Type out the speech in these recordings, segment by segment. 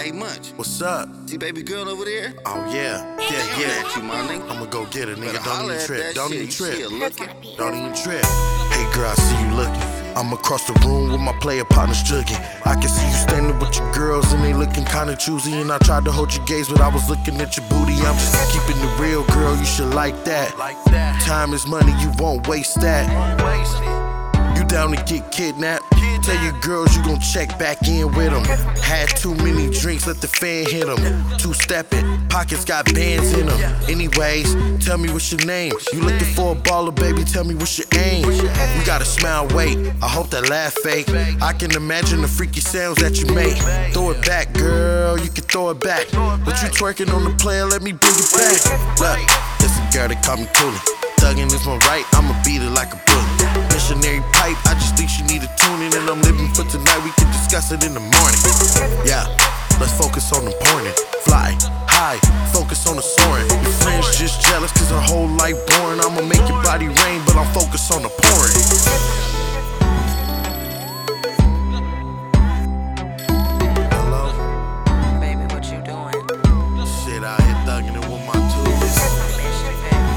Hey, Munch. What's up? See baby girl over there? Oh yeah, yeah, Coming yeah. at you, my nigga. I'ma go get her, nigga. Don't even trip. Don't even You see trip. her looking. Don't even trip. Hey girl, I see you looking. I'm across the room with my player partners jugging. I can see you standing with your girls and they looking kinda choosy. And I tried to hold your gaze, but I was looking at your booty. I'm just keeping it real, girl. You should. Like that. Time is money, you won't waste that. Down to get kidnapped? Tell your girls you gon' check back in with them. Had too many drinks, let the fan hit them. Two stepping, pockets got bands in them. Anyways, tell me what's your name. You looking for a baller, baby? Tell me what's your aim. You gotta smile, wait. I hope that laugh fake. I can imagine the freaky sounds that you make. Throw it back, girl. You can throw it back. But you twerking on the player, let me bring it back. Look, it's a girl that call me Cooley. Thuggin' is my right, I'ma beat it like a bullet. It in the morning. Yeah, let's focus on the morning. Fly high, focus on the soaring. Your friends just jealous cause her whole life boring. I'ma make your body rain, but I'm focused on the pouring. Hello? Baby, what you doing? Shit out here thugging it with my tools. Miss you, baby.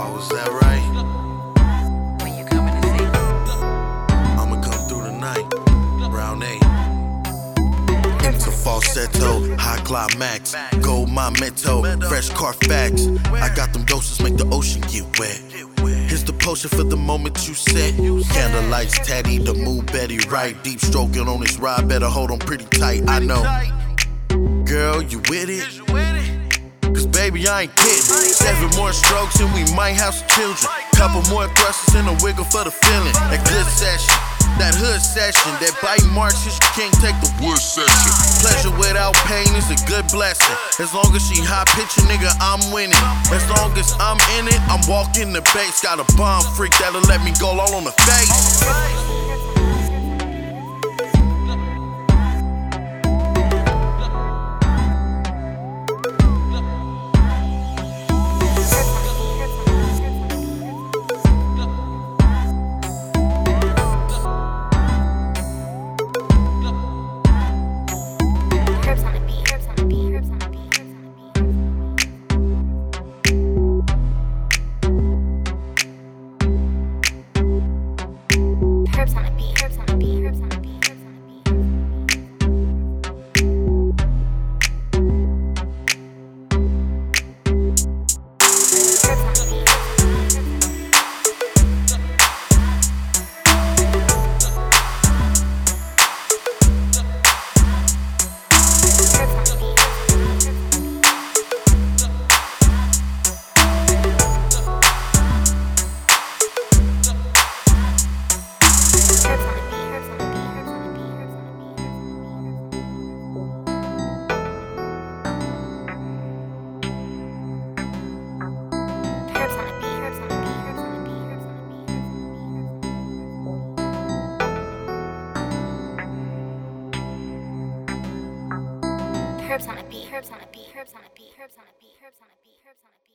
Oh, is that right? Into falsetto, high climax. Gold my mental, fresh Carfax. I got them doses, make the ocean get wet. Here's the potion for the moment you set. Candlelights, Teddy, the mood Betty right. Deep stroking on this ride, better hold on pretty tight. I know. Girl, you with it? Cause baby, I ain't kidding. Seven more strokes and we might have some children. Couple more thrusts and a wiggle for the feeling. That good session, that hood session, that bite marks you can't take the wood session. Pleasure without pain is a good blessing. As long as she high pitching, nigga, I'm winning. As long as I'm in it, I'm walking the base. Got a bomb freak that'll let me go all on the face. herbs on a beat, herbs on a beat, herbs on a beat, herbs on a beat, herbs on a beat, herbs on a beat.